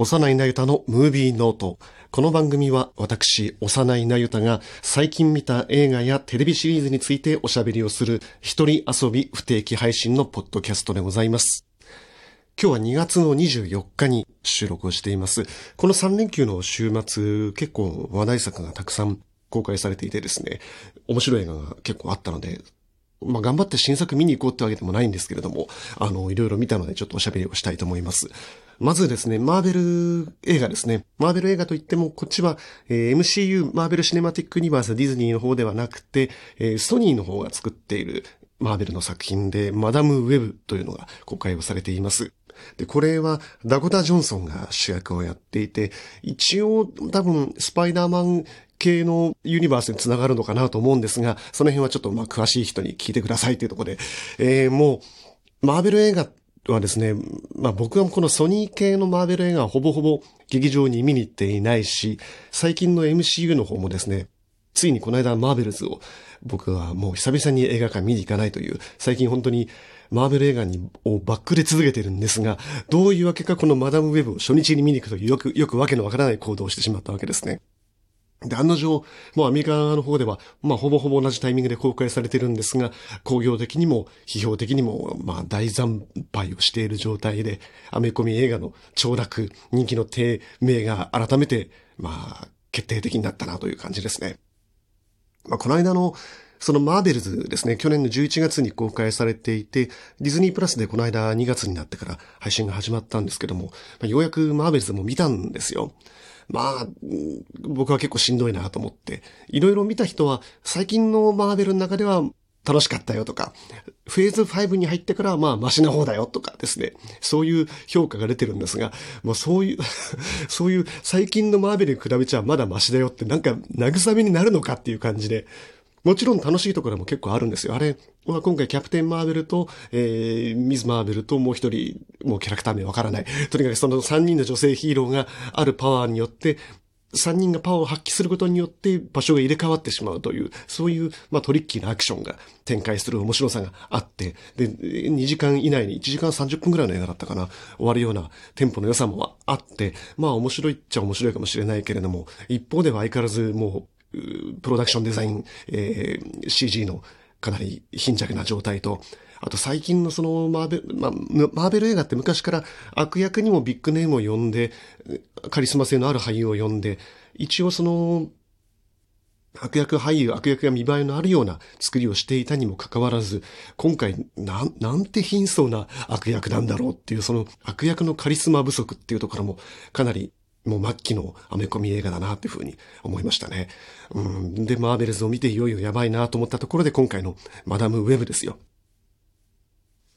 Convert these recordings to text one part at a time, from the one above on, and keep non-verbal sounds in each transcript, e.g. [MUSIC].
幼いなゆたのムービーノート。この番組は私、幼いなゆたが最近見た映画やテレビシリーズについておしゃべりをする一人遊び不定期配信のポッドキャストでございます。今日は2月の24日に収録をしています。この3連休の週末、結構話題作がたくさん公開されていてですね、面白い映画が結構あったので、まあ、頑張って新作見に行こうってわけでもないんですけれども、あの、いろいろ見たのでちょっとおしゃべりをしたいと思います。まずですね、マーベル映画ですね。マーベル映画といっても、こっちは、えー、MCU、マーベルシネマティックユニバースディズニーの方ではなくて、えー、ソニーの方が作っているマーベルの作品で、マダム・ウェブというのが公開をされています。で、これはダコタ・ジョンソンが主役をやっていて、一応多分スパイダーマン系のユニバースにつながるのかなと思うんですが、その辺はちょっとまあ詳しい人に聞いてくださいというところで、えー、もう、マーベル映画っはですね、まあ僕はこのソニー系のマーベル映画はほぼほぼ劇場に見に行っていないし、最近の MCU の方もですね、ついにこの間マーベルズを僕はもう久々に映画館見に行かないという、最近本当にマーベル映画にをバックで続けてるんですが、どういうわけかこのマダムウェブを初日に見に行くというよく、よくわけのわからない行動をしてしまったわけですね。で、案の定、もうアメリカの方では、まあ、ほぼほぼ同じタイミングで公開されてるんですが、工業的にも、批評的にも、まあ、大惨敗をしている状態で、アメコミ映画の長落、人気の低迷が改めて、まあ、決定的になったなという感じですね。まあ、この間の、そのマーベルズですね、去年の11月に公開されていて、ディズニープラスでこの間2月になってから配信が始まったんですけども、まあ、ようやくマーベルズも見たんですよ。まあ、僕は結構しんどいなと思って、いろいろ見た人は、最近のマーベルの中では楽しかったよとか、フェーズ5に入ってからまあマシな方だよとかですね、そういう評価が出てるんですが、もうそういう [LAUGHS] そういう最近のマーベルに比べちゃまだマシだよってなんか慰めになるのかっていう感じで、もちろん楽しいところも結構あるんですよ。あれは、今回キャプテン・マーベルと、えー、ミズ・マーベルともう一人、もうキャラクター名わからない。[LAUGHS] とにかくその三人の女性ヒーローがあるパワーによって、三人がパワーを発揮することによって場所が入れ替わってしまうという、そういう、まあ、トリッキーなアクションが展開する面白さがあって、で、2時間以内に1時間30分くらいの映画だったかな、終わるようなテンポの良さもあって、まあ面白いっちゃ面白いかもしれないけれども、一方では相変わらずもう、プロダクションデザイン、えー、CG のかなり貧弱な状態と、あと最近のそのマーベル、ま、マーベル映画って昔から悪役にもビッグネームを呼んで、カリスマ性のある俳優を呼んで、一応その、悪役俳優、悪役が見栄えのあるような作りをしていたにもかかわらず、今回、なん、なんて貧相な悪役なんだろうっていう、その悪役のカリスマ不足っていうところもかなりもう末期のアメコミ映画だなっていうふうに思いましたね。うん。で、マーベルズを見ていよいよやばいなと思ったところで今回のマダム・ウェブですよ。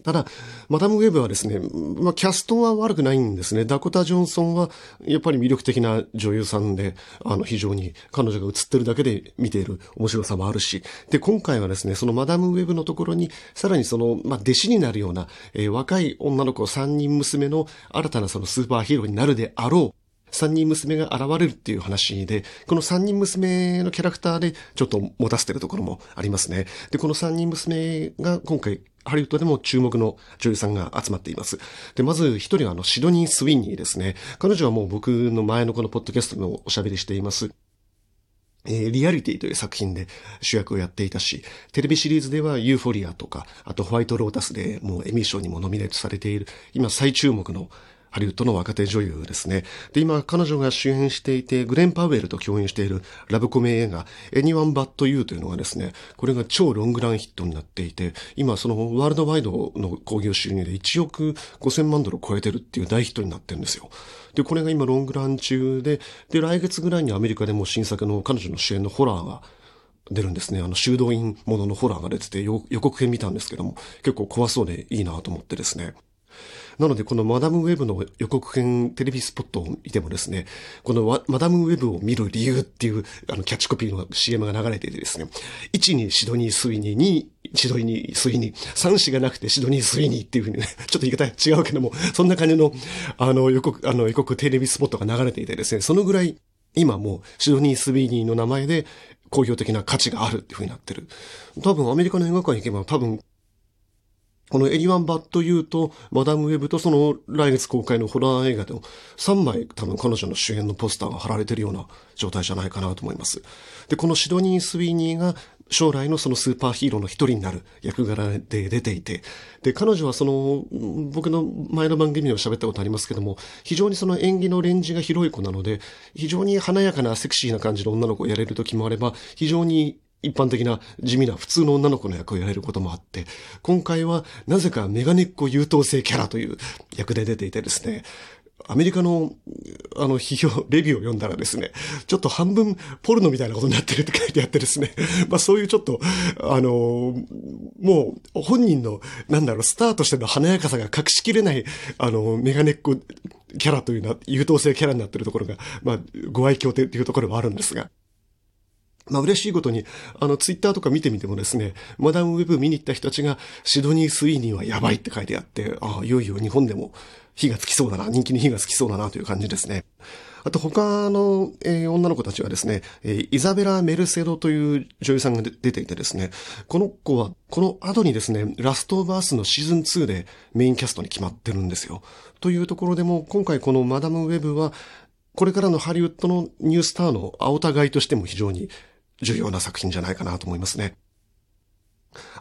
ただ、マダム・ウェブはですね、まあ、キャストは悪くないんですね。ダコタ・ジョンソンは、やっぱり魅力的な女優さんで、あの、非常に彼女が映ってるだけで見ている面白さもあるし、で、今回はですね、そのマダム・ウェブのところに、さらにその、まあ、弟子になるような、えー、若い女の子3人娘の新たなそのスーパーヒーローになるであろう、三人娘が現れるっていう話で、この三人娘のキャラクターでちょっと持たせてるところもありますね。で、この三人娘が今回ハリウッドでも注目の女優さんが集まっています。で、まず一人はあの、シドニー・スウィンニーですね。彼女はもう僕の前のこのポッドキャストのおしゃべりしています。えー、リアリティという作品で主役をやっていたし、テレビシリーズではユーフォリアとか、あとホワイトロータスでもうエミー賞にもノミネートされている、今最注目のハリウッドの若手女優ですね。で、今、彼女が主演していて、グレン・パウエルと共演しているラブコメ映画、Anyone But You というのがですね、これが超ロングランヒットになっていて、今、そのワールドワイドの興行収入で1億5000万ドルを超えてるっていう大ヒットになってるんですよ。で、これが今ロングラン中で、で、来月ぐらいにアメリカでも新作の彼女の主演のホラーが出るんですね。あの、修道院もののホラーが出てて予告編見たんですけども、結構怖そうでいいなと思ってですね。なので、このマダムウェブの予告編テレビスポットを見てもですね、このマダムウェブを見る理由っていうあのキャッチコピーの CM が流れていてですね、1にシドニー・スウィニー、2シドニー・スウィニー、3、4がなくてシドニー・スウィニーっていうふうにね、[LAUGHS] ちょっと言い方違うけども、そんな感じの、あの予告、あの予告テレビスポットが流れていてですね、そのぐらい今もシドニー・スウィニーの名前で興行的な価値があるっていうふうになってる。多分アメリカの映画館行けば多分このエニワン・バット・ユーとマダム・ウェブとその来月公開のホラー映画でも3枚多分彼女の主演のポスターが貼られてるような状態じゃないかなと思います。で、このシドニー・スウィーニーが将来のそのスーパーヒーローの一人になる役柄で出ていて、で、彼女はその、僕の前の番組でも喋ったことありますけども、非常にその演技のレンジが広い子なので、非常に華やかなセクシーな感じの女の子をやれる時もあれば、非常に一般的な地味な普通の女の子の役をやれることもあって、今回はなぜかメガネっ子優等生キャラという役で出ていてですね、アメリカの、あの、批評、レビューを読んだらですね、ちょっと半分ポルノみたいなことになってるって書いてあってですね、[LAUGHS] まあそういうちょっと、あの、もう本人の、なんだろう、スターとしての華やかさが隠しきれない、あの、メガネっ子キャラというのは、優等生キャラになってるところが、まあ、ご愛嬌というところはあるんですが、まあ嬉しいことに、あの、ツイッターとか見てみてもですね、マダムウェブ見に行った人たちが、シドニー・スイーニーはやばいって書いてあって、ああ、いよいよ日本でも火がつきそうだな、人気に火がつきそうだなという感じですね。あと他の、えー、女の子たちはですね、えー、イザベラ・メルセドという女優さんが出ていてですね、この子は、この後にですね、ラストバースのシーズン2でメインキャストに決まってるんですよ。というところでも、今回このマダム・ウェブは、これからのハリウッドのニュースターの青田買いとしても非常に重要な作品じゃないかなと思いますね。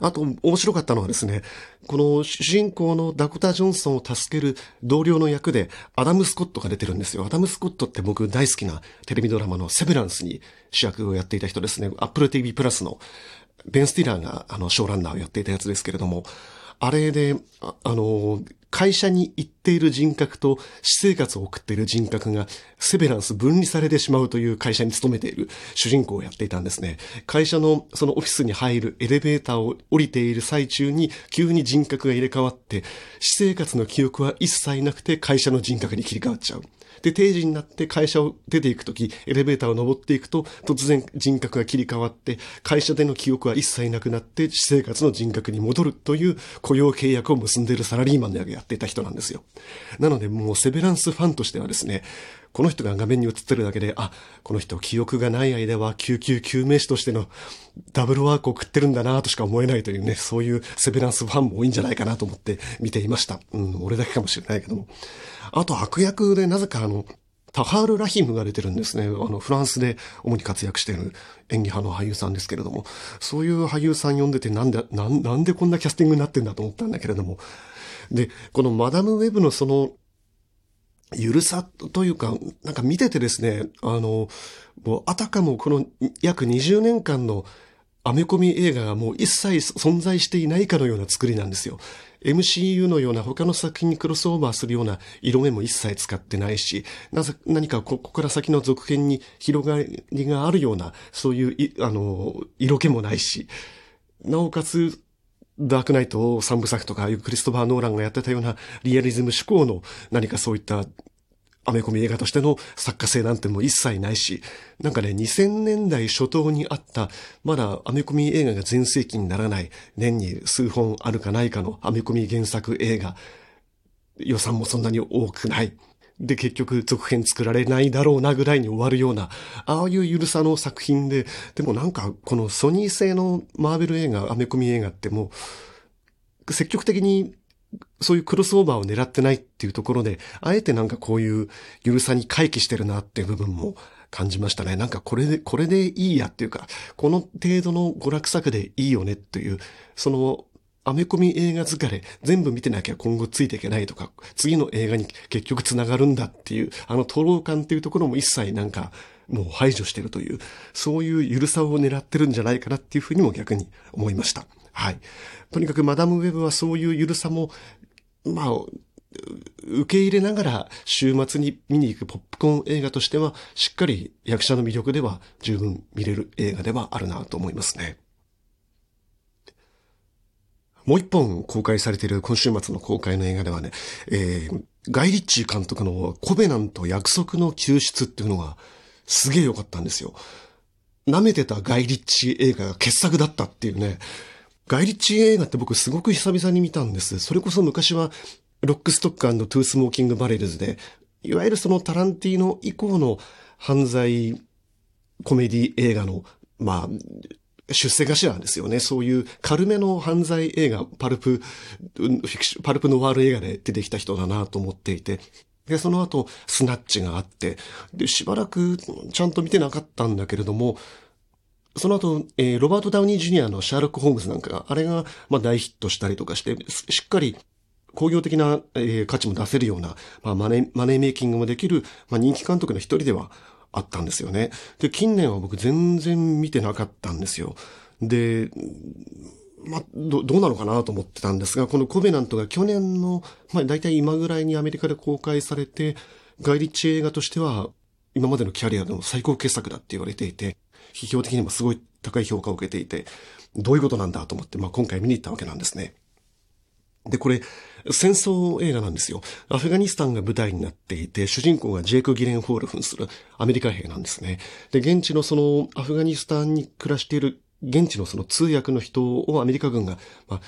あと、面白かったのはですね、この主人公のダコタ・ジョンソンを助ける同僚の役で、アダム・スコットが出てるんですよ。アダム・スコットって僕大好きなテレビドラマのセヴェランスに主役をやっていた人ですね。アップル TV プラスのベン・スティラーがあの、ショーランナーをやっていたやつですけれども、あれで、あの、会社に行っている人格と私生活を送っている人格がセベランス分離されてしまうという会社に勤めている主人公をやっていたんですね。会社のそのオフィスに入るエレベーターを降りている最中に急に人格が入れ替わって私生活の記憶は一切なくて会社の人格に切り替わっちゃう。で、定時になって会社を出ていくとき、エレベーターを登っていくと、突然人格が切り替わって、会社での記憶は一切なくなって、私生活の人格に戻るという雇用契約を結んでいるサラリーマンでやっていた人なんですよ。なので、もうセベランスファンとしてはですね、この人が画面に映ってるだけで、あ、この人記憶がない間は救急救命士としてのダブルワークを食ってるんだなとしか思えないというね、そういうセベランスファンも多いんじゃないかなと思って見ていました。うん、俺だけかもしれないけども。あと悪役でなぜかあの、タハール・ラヒムが出てるんですね。あの、フランスで主に活躍している演技派の俳優さんですけれども、そういう俳優さん呼んでてなんで、なん、なんでこんなキャスティングになってんだと思ったんだけれども。で、このマダム・ウェブのその、ゆるさというか、なんか見ててですね、あの、もうあたかもこの約20年間のアメコミ映画がもう一切存在していないかのような作りなんですよ。MCU のような他の作品にクロスオーバーするような色目も一切使ってないし、なぜ、何かここから先の続編に広がりがあるような、そういう、あの、色気もないし、なおかつ、ダークナイト三部作とか、クリストファー・ノーランがやってたようなリアリズム思考の何かそういったアメコミ映画としての作家性なんてもう一切ないし、なんかね、2000年代初頭にあった、まだアメコミ映画が全盛期にならない、年に数本あるかないかのアメコミ原作映画、予算もそんなに多くない。で、結局続編作られないだろうなぐらいに終わるような、ああいうゆるさの作品で、でもなんか、このソニー製のマーベル映画、アメコミ映画ってもう、積極的にそういうクロスオーバーを狙ってないっていうところで、あえてなんかこういうゆるさに回帰してるなっていう部分も感じましたね。なんかこれで、これでいいやっていうか、この程度の娯楽作でいいよねっていう、その、アメコミ映画疲れ、全部見てなきゃ今後ついていけないとか、次の映画に結局繋がるんだっていう、あの、トロー感っていうところも一切なんか、もう排除してるという、そういうゆるさを狙ってるんじゃないかなっていうふうにも逆に思いました。はい。とにかくマダムウェブはそういうゆるさも、まあ、受け入れながら週末に見に行くポップコーン映画としては、しっかり役者の魅力では十分見れる映画ではあるなと思いますね。もう一本公開されている今週末の公開の映画ではね、えー、ガイ・リッチー監督のコベナント約束の救出っていうのがすげえ良かったんですよ。舐めてたガイリッチー映画が傑作だったっていうね、ガイリッチ映画って僕すごく久々に見たんです。それこそ昔は、ロックストックトゥースモーキングバレルズで、いわゆるそのタランティーノ以降の犯罪コメディ映画の、まあ、出世頭ですよね。そういう軽めの犯罪映画、パルプ、パルプのワール映画で出てきた人だなと思っていて。で、その後、スナッチがあって、で、しばらくちゃんと見てなかったんだけれども、その後、えー、ロバート・ダウニー・ジュニアのシャーロック・ホームズなんか、あれが、まあ、大ヒットしたりとかして、しっかり工業的な、えー、価値も出せるような、まあ、マネー、マネーメイキングもできる、まあ、人気監督の一人ではあったんですよね。で、近年は僕全然見てなかったんですよ。で、ま、ど、どうなのかなと思ってたんですが、このコベナントが去年の、まあ、大体今ぐらいにアメリカで公開されて、ガイリッチ映画としては、今までのキャリアの最高傑作だって言われていて、批評的にもすごい高い評価を受けていて、どういうことなんだと思って、まあ、今回見に行ったわけなんですね。で、これ、戦争映画なんですよ。アフガニスタンが舞台になっていて、主人公がジェイク・ギレンホール扮するアメリカ兵なんですね。で、現地のそのアフガニスタンに暮らしている現地のその通訳の人をアメリカ軍が、まあ、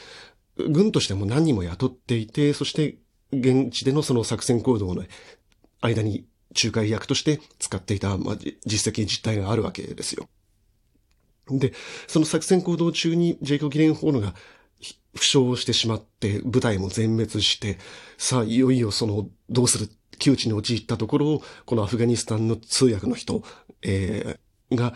軍としても何人も雇っていて、そして現地でのその作戦行動の間に仲介役として使っていた、まあ、実績実態があるわけですよ。で、その作戦行動中にジェイコ・ギレンホールが負傷してしまって、部隊も全滅して、さあ、いよいよその、どうする、窮地に陥ったところを、このアフガニスタンの通訳の人、えー、が、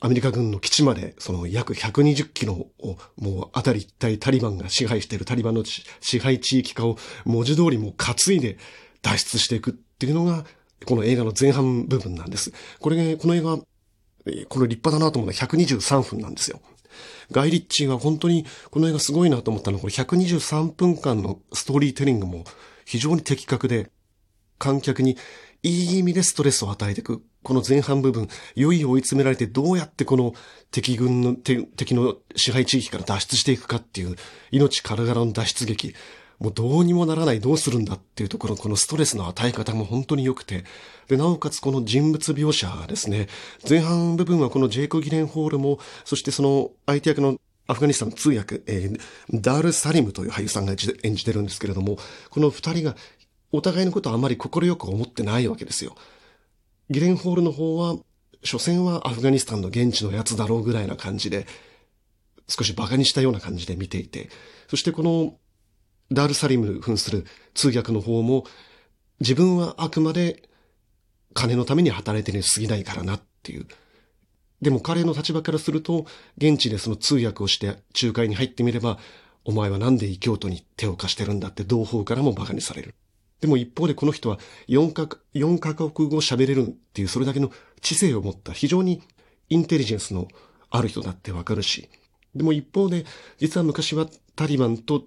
アメリカ軍の基地まで、その約120キロを、もうあたり一体タリバンが支配しているタリバンの支配地域化を文字通りもう担いで脱出していくっていうのが、この映画の前半部分なんです。これ、この映画、これ立派だなと思うのは123分なんですよ。ガイリッチが本当にこの映画すごいなと思ったのは、これ123分間のストーリーテリングも非常に的確で、観客にいい意味でストレスを与えていく。この前半部分、いよいよ追い詰められてどうやってこの敵軍の、敵の支配地域から脱出していくかっていう、命からがらの脱出劇。もうどうにもならない、どうするんだっていうところ、このストレスの与え方も本当に良くて、で、なおかつこの人物描写ですね、前半部分はこのジェイコ・ギレンホールも、そしてその相手役のアフガニスタンの通訳、えー、ダール・サリムという俳優さんが演じてるんですけれども、この二人がお互いのことをあまり快く思ってないわけですよ。ギレンホールの方は、所詮はアフガニスタンの現地のやつだろうぐらいな感じで、少し馬鹿にしたような感じで見ていて、そしてこのダール・サリム扮する通訳の方も、自分はあくまで金のために働いてに過ぎないからなっていう。でも彼の立場からすると、現地でその通訳をして仲介に入ってみれば、お前はなんで異教徒に手を貸してるんだって同胞からも馬鹿にされる。でも一方でこの人は4カ4カ国語喋れるっていうそれだけの知性を持った非常にインテリジェンスのある人だってわかるし。でも一方で、実は昔はタリバンと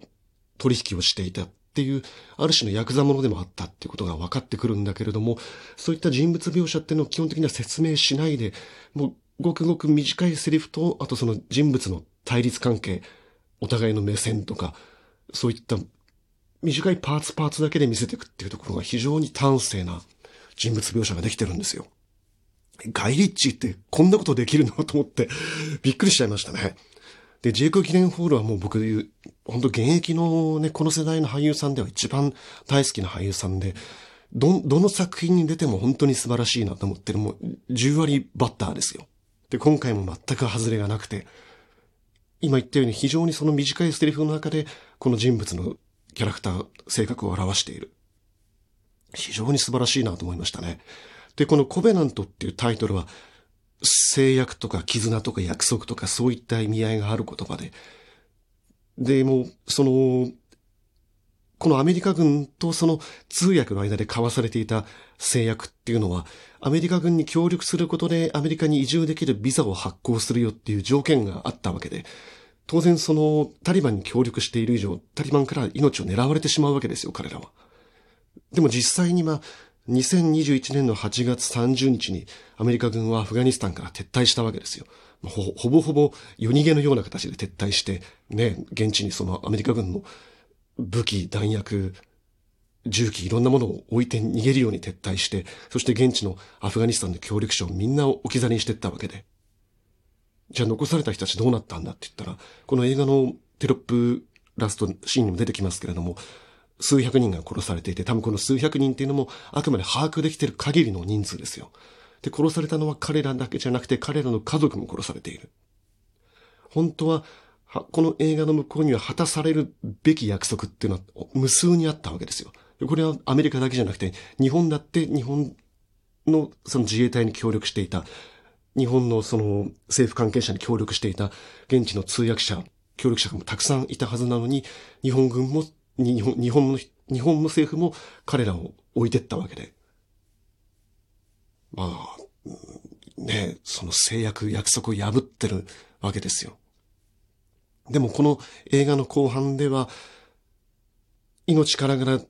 取引をしていたっていう、ある種のヤクザ者でもあったっていうことが分かってくるんだけれども、そういった人物描写っていうのを基本的には説明しないで、もうごくごく短いセリフと、あとその人物の対立関係、お互いの目線とか、そういった短いパーツパーツだけで見せていくっていうところが非常に端正な人物描写ができてるんですよ。ガイリッチってこんなことできるの？と思ってびっくりしちゃいましたね。で、ジェイク・ギレンホールはもう僕で言う、本当現役のね、この世代の俳優さんでは一番大好きな俳優さんで、ど、どの作品に出ても本当に素晴らしいなと思ってる、もう10割バッターですよ。で、今回も全く外れがなくて、今言ったように非常にその短いセリフの中で、この人物のキャラクター、性格を表している。非常に素晴らしいなと思いましたね。で、このコベナントっていうタイトルは、制約とか絆とか約束とかそういった意味合いがある言葉で、で、もその、このアメリカ軍とその通訳の間で交わされていた制約っていうのは、アメリカ軍に協力することでアメリカに移住できるビザを発行するよっていう条件があったわけで、当然そのタリバンに協力している以上、タリバンから命を狙われてしまうわけですよ、彼らは。でも実際には、2021年の8月30日にアメリカ軍はアフガニスタンから撤退したわけですよ。ほほぼほぼ夜逃げのような形で撤退して、ね、現地にそのアメリカ軍の武器、弾薬、銃器、いろんなものを置いて逃げるように撤退して、そして現地のアフガニスタンの協力者をみんな置き去りにしていったわけで。じゃあ残された人たちどうなったんだって言ったら、この映画のテロップラストシーンにも出てきますけれども、数百人が殺されていて、多分この数百人っていうのもあくまで把握できてる限りの人数ですよ。で、殺されたのは彼らだけじゃなくて彼らの家族も殺されている。本当は、この映画の向こうには果たされるべき約束っていうのは無数にあったわけですよ。これはアメリカだけじゃなくて、日本だって日本のその自衛隊に協力していた、日本のその政府関係者に協力していた現地の通訳者、協力者もたくさんいたはずなのに、日本軍も、日本、日本の、日本の政府も彼らを置いてったわけで。まあ、ね、その制約、約束を破ってるわけですよ。でもこの映画の後半では、命からがら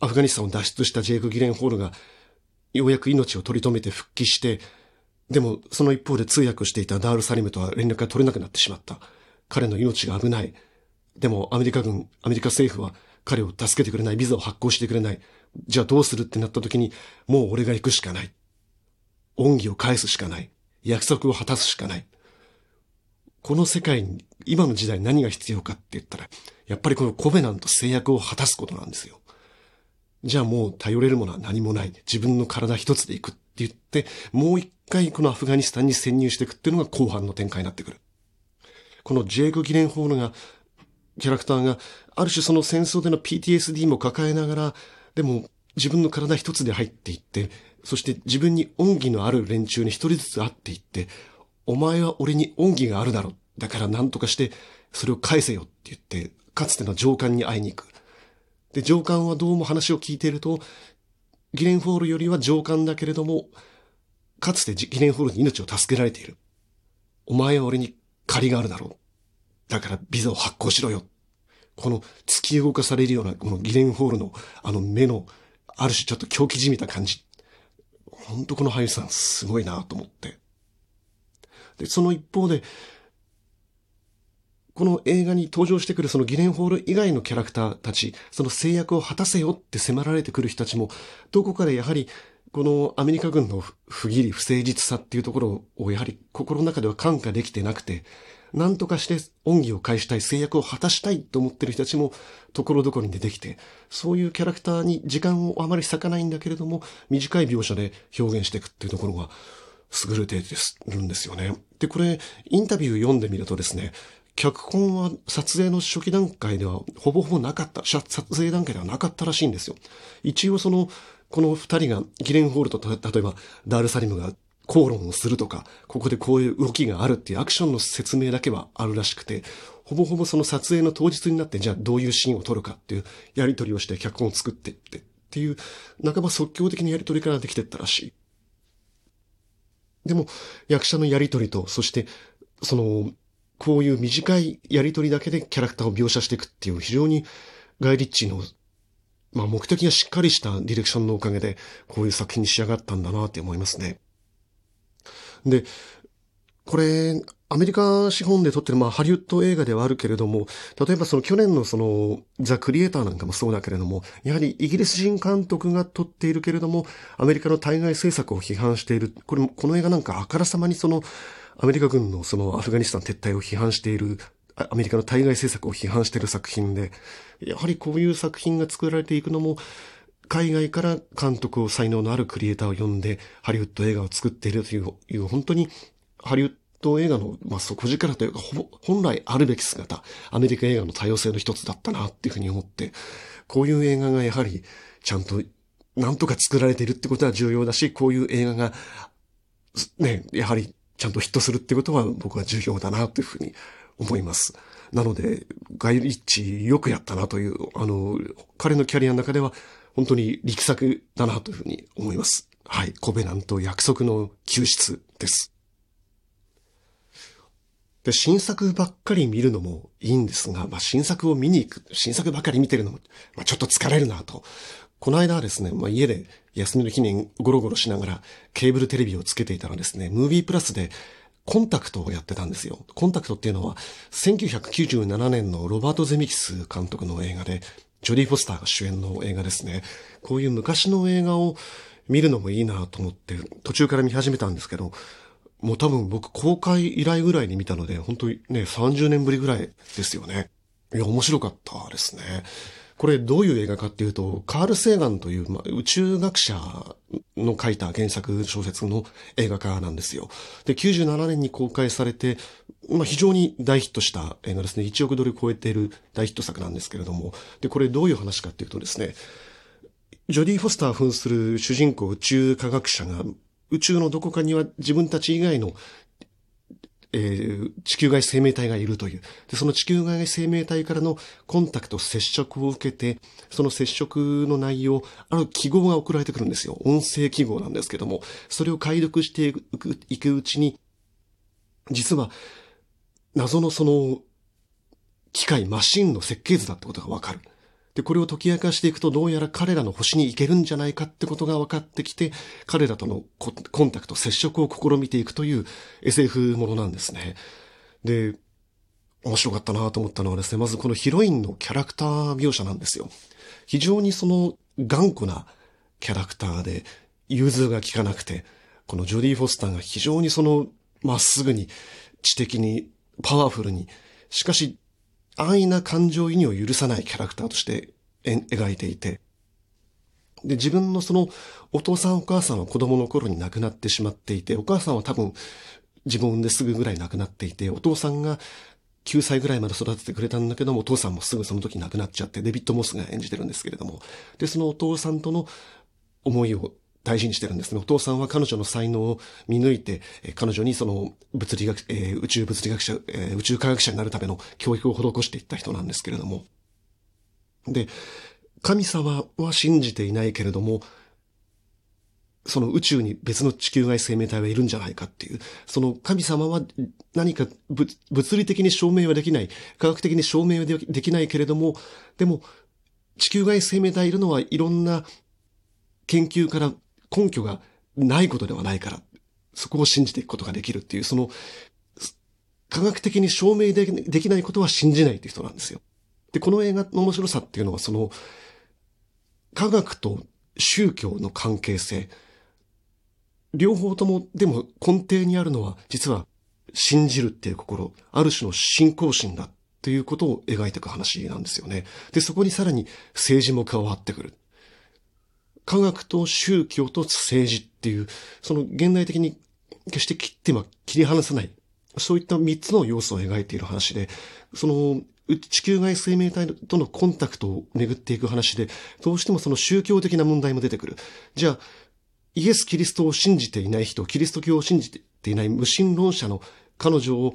アフガニスタンを脱出したジェイク・ギレンホールが、ようやく命を取り留めて復帰して、でもその一方で通訳していたダール・サリムとは連絡が取れなくなってしまった。彼の命が危ない。でもアメリカ軍、アメリカ政府は彼を助けてくれない、ビザを発行してくれない。じゃあどうするってなった時に、もう俺が行くしかない。恩義を返すしかない。約束を果たすしかない。この世界に、今の時代何が必要かって言ったら、やっぱりこのコベナント制約を果たすことなんですよ。じゃあもう頼れるものは何もない。自分の体一つで行くって言って、もう一回このアフガニスタンに潜入していくっていうのが後半の展開になってくる。このジェイク・ギレンホールが、キャラクターが、ある種その戦争での PTSD も抱えながら、でも自分の体一つで入っていって、そして自分に恩義のある連中に一人ずつ会っていって、お前は俺に恩義があるだろ。だから何とかして、それを返せよって言って、かつての上官に会いに行く。で、上官はどうも話を聞いていると、ギレンフォールよりは上官だけれども、かつてギレンフォールに命を助けられている。お前は俺に借りがあるだろう。だからビザを発行しろよ。この突き動かされるような、このギレンホールのあの目の、ある種ちょっと狂気じみた感じ。ほんとこの俳優さんすごいなと思って。で、その一方で、この映画に登場してくるそのギレンホール以外のキャラクターたち、その制約を果たせよって迫られてくる人たちも、どこかでやはり、このアメリカ軍の不義理、不誠実さっていうところをやはり心の中では感化できてなくて、何とかして恩義を返したい、制約を果たしたいと思ってる人たちも、ところどころに出てきて、そういうキャラクターに時間をあまり割かないんだけれども、短い描写で表現していくっていうところが、優れてるんですよね。で、これ、インタビュー読んでみるとですね、脚本は撮影の初期段階ではほぼほぼなかった、撮影段階ではなかったらしいんですよ。一応その、この二人がギレンホールと例えばダールサリムが口論をするとか、ここでこういう動きがあるっていうアクションの説明だけはあるらしくて、ほぼほぼその撮影の当日になってじゃあどういうシーンを撮るかっていうやり取りをして脚本を作ってってっていう、半ば即興的なやり取りからできてったらしい。でも、役者のやり取りと、そして、その、こういう短いやりとりだけでキャラクターを描写していくっていう非常にガイリッチの、まあ目的がしっかりしたディレクションのおかげでこういう作品に仕上がったんだなって思いますね。で、これ、アメリカ資本で撮ってる、まあ、ハリウッド映画ではあるけれども、例えばその去年のその、ザ・クリエイターなんかもそうだけれども、やはりイギリス人監督が撮っているけれども、アメリカの対外政策を批判している。これも、この映画なんかあからさまにその、アメリカ軍のそのアフガニスタン撤退を批判している、アメリカの対外政策を批判している作品で、やはりこういう作品が作られていくのも、海外から監督を才能のあるクリエイターを呼んで、ハリウッド映画を作っているという、いう本当に、ハリウッド映画の、まあ、底力というか、本来あるべき姿、アメリカ映画の多様性の一つだったなっていうふうに思って、こういう映画がやはり、ちゃんと、なんとか作られているってことは重要だし、こういう映画が、ね、やはりちゃんとヒットするってことは僕は重要だなというふうに思います。なので、ガイリッチよくやったなという、あの、彼のキャリアの中では本当に力作だなというふうに思います。はい。コベナント約束の救出です。で、新作ばっかり見るのもいいんですが、まあ、新作を見に行く、新作ばっかり見てるのも、まあ、ちょっと疲れるなと。この間はですね、まあ、家で休みの日にゴロゴロしながらケーブルテレビをつけていたらですね、ムービープラスでコンタクトをやってたんですよ。コンタクトっていうのは1997年のロバート・ゼミキス監督の映画で、ジョリー・フォスターが主演の映画ですね。こういう昔の映画を見るのもいいなと思って途中から見始めたんですけど、もう多分僕公開以来ぐらいに見たので、本当にね、30年ぶりぐらいですよね。いや、面白かったですね。これどういう映画かっていうと、カール・セーガンという、まあ、宇宙学者の書いた原作小説の映画化なんですよ。で、97年に公開されて、まあ、非常に大ヒットした映画ですね。1億ドル超えている大ヒット作なんですけれども。で、これどういう話かっていうとですね、ジョディ・フォスター扮する主人公宇宙科学者が宇宙のどこかには自分たち以外のえー、地球外生命体がいるという。で、その地球外生命体からのコンタクト、接触を受けて、その接触の内容、ある記号が送られてくるんですよ。音声記号なんですけども、それを解読していくうちに、実は、謎のその、機械、マシンの設計図だってことがわかる。で、これを解き明かしていくと、どうやら彼らの星に行けるんじゃないかってことが分かってきて、彼らとのコンタクト、接触を試みていくという SF ものなんですね。で、面白かったなと思ったのはですね、まずこのヒロインのキャラクター描写なんですよ。非常にその頑固なキャラクターで、融通が効かなくて、このジョディ・フォスターが非常にその、まっすぐに、知的に、パワフルに、しかし安易な感情移入を許さないキャラクターとして描いていて、で、自分のそのお父さんお母さんは子供の頃に亡くなってしまっていて、お母さんは多分自分ですぐぐらい亡くなっていて、お父さんが9歳ぐらいまで育ててくれたんだけども、お父さんもすぐその時亡くなっちゃって、デビッド・モスが演じてるんですけれども、で、そのお父さんとの思いを大事にしてるんですね。お父さんは彼女の才能を見抜いて、え彼女にその物理学、え、宇宙物理学者、え、宇宙科学者になるための教育を施していった人なんですけれども。で、神様は信じていないけれども、その宇宙に別の地球外生命体はいるんじゃないかっていう、その神様は何か物理的に証明はできない、科学的に証明はできないけれども、でも地球外生命体いるのはいろんな研究から根拠がないことではないから、そこを信じていくことができるっていう、その、科学的に証明できないことは信じないっていう人なんですよ。で、この映画の面白さっていうのは、その、科学と宗教の関係性、両方とも、でも根底にあるのは、実は信じるっていう心、ある種の信仰心だっていうことを描いていく話なんですよね。で、そこにさらに政治も加わってくる。科学と宗教と政治っていう、その現代的に決して切っては切り離さない、そういった三つの要素を描いている話で、その、地球外生命体とのコンタクトを巡っていく話で、どうしてもその宗教的な問題も出てくる。じゃあ、イエス・キリストを信じていない人、キリスト教を信じていない無神論者の彼女を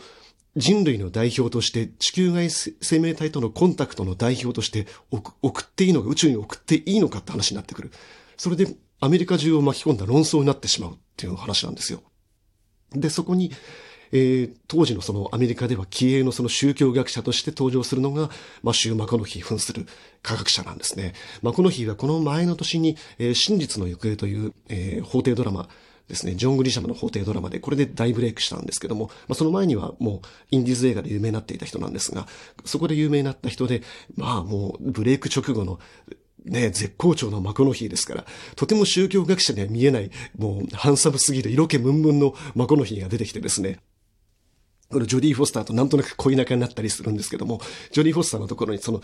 人類の代表として地球外生命体とのコンタクトの代表として送っていいのか、宇宙に送っていいのかって話になってくる。それでアメリカ中を巻き込んだ論争になってしまうっていう話なんですよ。で、そこに、えー、当時のそのアメリカでは気鋭のその宗教学者として登場するのが、マシュー・マコノヒー扮する科学者なんですね。マコノヒーはこの前の年に、えー、真実の行方という、えー、法廷ドラマですね、ジョン・グリシャムの法廷ドラマで、これで大ブレイクしたんですけども、まあ、その前にはもうインディーズ映画で有名になっていた人なんですが、そこで有名になった人で、まあもうブレイク直後のね、絶好調のマコノヒーですから、とても宗教学者には見えない、もう、ハンサムすぎる色気ムンムンのマコノヒーが出てきてですね、このジョディ・フォスターとなんとなく恋仲になったりするんですけども、ジョディ・フォスターのところにその、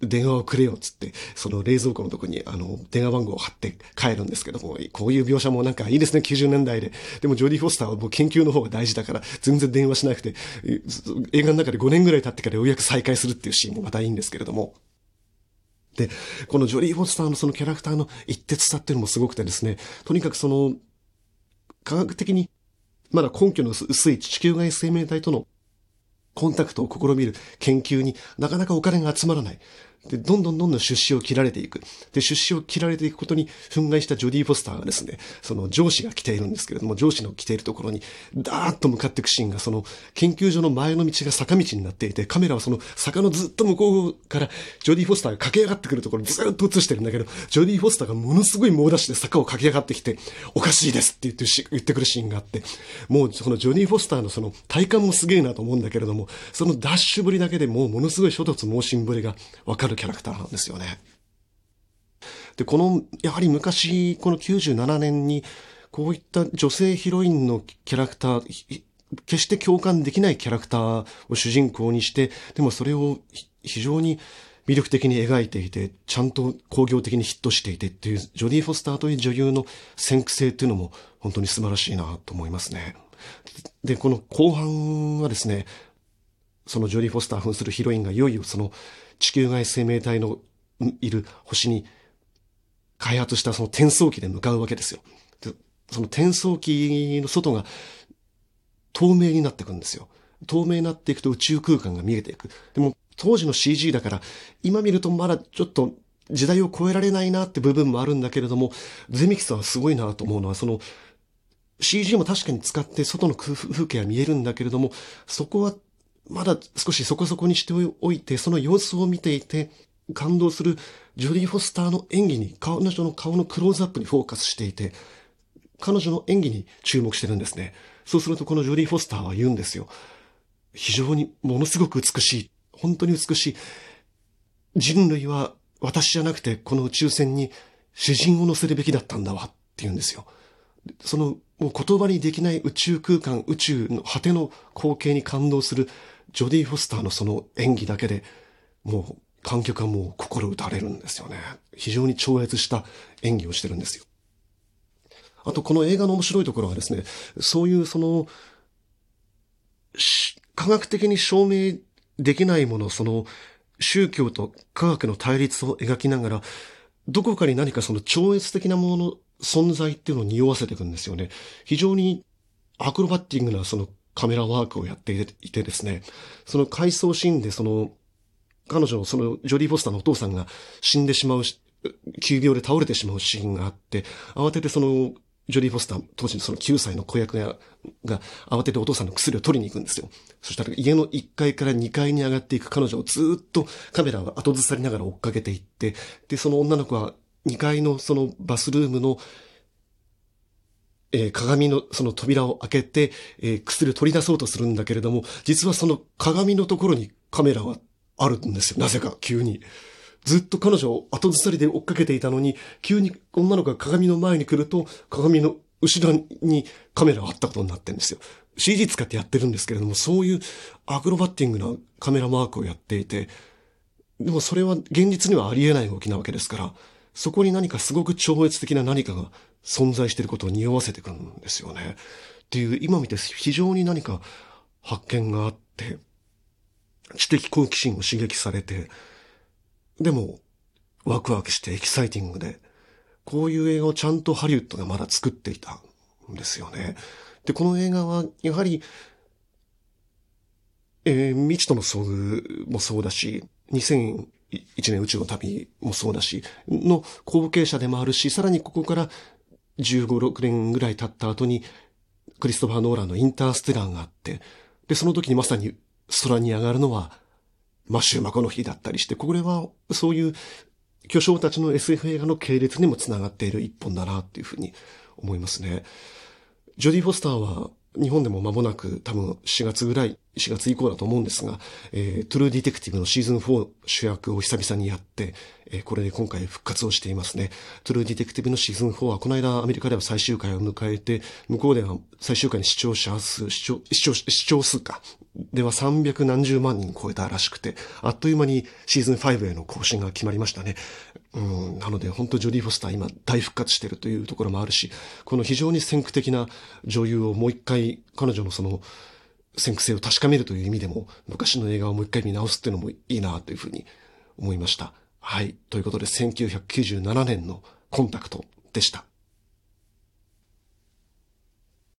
電話をくれよっつって、その冷蔵庫のところにあの、電話番号を貼って帰るんですけども、こういう描写もなんかいいですね、90年代で。でもジョディ・フォスターはもう研究の方が大事だから、全然電話しなくて、映画の中で5年ぐらい経ってからようやく再会するっていうシーンもまたいいんですけれども、このジョリー・フォスターのそのキャラクターの一徹さっていうのもすごくてですね、とにかくその、科学的にまだ根拠の薄い地球外生命体とのコンタクトを試みる研究になかなかお金が集まらない。で、どんどんどんどん出資を切られていく。で、出資を切られていくことに憤慨したジョディ・フォスターがですね、その上司が来ているんですけれども、上司の来ているところに、ダーッと向かっていくシーンが、その研究所の前の道が坂道になっていて、カメラはその坂のずっと向こうからジョディ・フォスターが駆け上がってくるところにずっと映してるんだけど、ジョディ・フォスターがものすごい猛ダッシュで坂を駆け上がってきて、おかしいですって言って言ってくるシーンがあって、もうそのジョディ・フォスターのその体感もすげえなと思うんだけれども、そのダッシュぶりだけでもうものすごい諸突猛進ぶりがわかるるキャラクターなんですよね。で、この、やはり昔、この97年に、こういった女性ヒロインのキャラクター、決して共感できないキャラクターを主人公にして、でもそれを非常に魅力的に描いていて、ちゃんと工業的にヒットしていてっていう、ジョディ・フォスターという女優の先駆性っていうのも本当に素晴らしいなと思いますね。で、この後半はですね、そのジョディ・フォスター扮するヒロインがいよいよその地球外生命体のいる星に開発したその転送機で向かうわけですよ。でその転送機の外が透明になっていくんですよ。透明になっていくと宇宙空間が見えていく。でも当時の CG だから、今見るとまだちょっと時代を超えられないなって部分もあるんだけれども、ゼミキさんはすごいなと思うのは、その CG も確かに使って外の風景は見えるんだけれども、そこはまだ少しそこそこにしておいて、その様子を見ていて、感動するジョリー・フォスターの演技に、彼女の顔のクローズアップにフォーカスしていて、彼女の演技に注目してるんですね。そうするとこのジョリー・フォスターは言うんですよ。非常にものすごく美しい。本当に美しい。人類は私じゃなくてこの宇宙船に詩人を乗せるべきだったんだわって言うんですよ。そのもう言葉にできない宇宙空間、宇宙の果ての光景に感動するジョディ・フォスターのその演技だけで、もう観客はもう心打たれるんですよね。非常に超越した演技をしてるんですよ。あとこの映画の面白いところはですね、そういうその、科学的に証明できないもの、その宗教と科学の対立を描きながら、どこかに何かその超越的なものの存在っていうのを匂わせていくんですよね。非常にアクロバッティングなそのカメラワークをやっていてですね、その回想シーンでその、彼女のそのジョディ・フォスターのお父さんが死んでしまうし、急病で倒れてしまうシーンがあって、慌ててそのジョディ・フォスター、当時のその9歳の子役が、が慌ててお父さんの薬を取りに行くんですよ。そしたら家の1階から2階に上がっていく彼女をずっとカメラが後ずさりながら追っかけていって、で、その女の子は2階のそのバスルームの、えー、鏡のその扉を開けて、えー、薬を取り出そうとするんだけれども、実はその鏡のところにカメラはあるんですよ。なぜか、急に。ずっと彼女を後ずさりで追っかけていたのに、急に女の子が鏡の前に来ると、鏡の後ろにカメラがあったことになってるんですよ。CG 使ってやってるんですけれども、そういうアクロバッティングなカメラマークをやっていて、でもそれは現実にはありえない動きなわけですから、そこに何かすごく超越的な何かが存在していることを匂わせてくるんですよね。っていう、今見て非常に何か発見があって、知的好奇心を刺激されて、でも、ワクワクしてエキサイティングで、こういう映画をちゃんとハリウッドがまだ作っていたんですよね。で、この映画は、やはり、えー、未知との遭遇もそうだし、2001年宇宙の旅もそうだし、の後継者でもあるし、さらにここから15、6年ぐらい経った後に、クリストファー・ノーランのインターステラーがあって、で、その時にまさに空に上がるのはマシューマコの日だったりして、これはそういう巨匠たちの SF 映画の系列にもつながっている一本だなっていうふうに思いますね。ジョディ・フォスターは日本でも間もなく多分4月ぐらい、4月以降だと思うんですが、えー、トゥルーディテクティブのシーズン4主役を久々にやって、えー、これで今回復活をしていますね。トゥルーディテクティブのシーズン4はこの間アメリカでは最終回を迎えて、向こうでは最終回に視聴者数、視聴、視聴、視聴数か、では300何十万人超えたらしくて、あっという間にシーズン5への更新が決まりましたね。うん、なので本当ジョディ・フォスター今大復活してるというところもあるし、この非常に先駆的な女優をもう一回彼女のその先駆性を確かめるという意味でも、昔の映画をもう一回見直すっていうのもいいなというふうに思いました。はい。ということで1997年のコンタクトでした。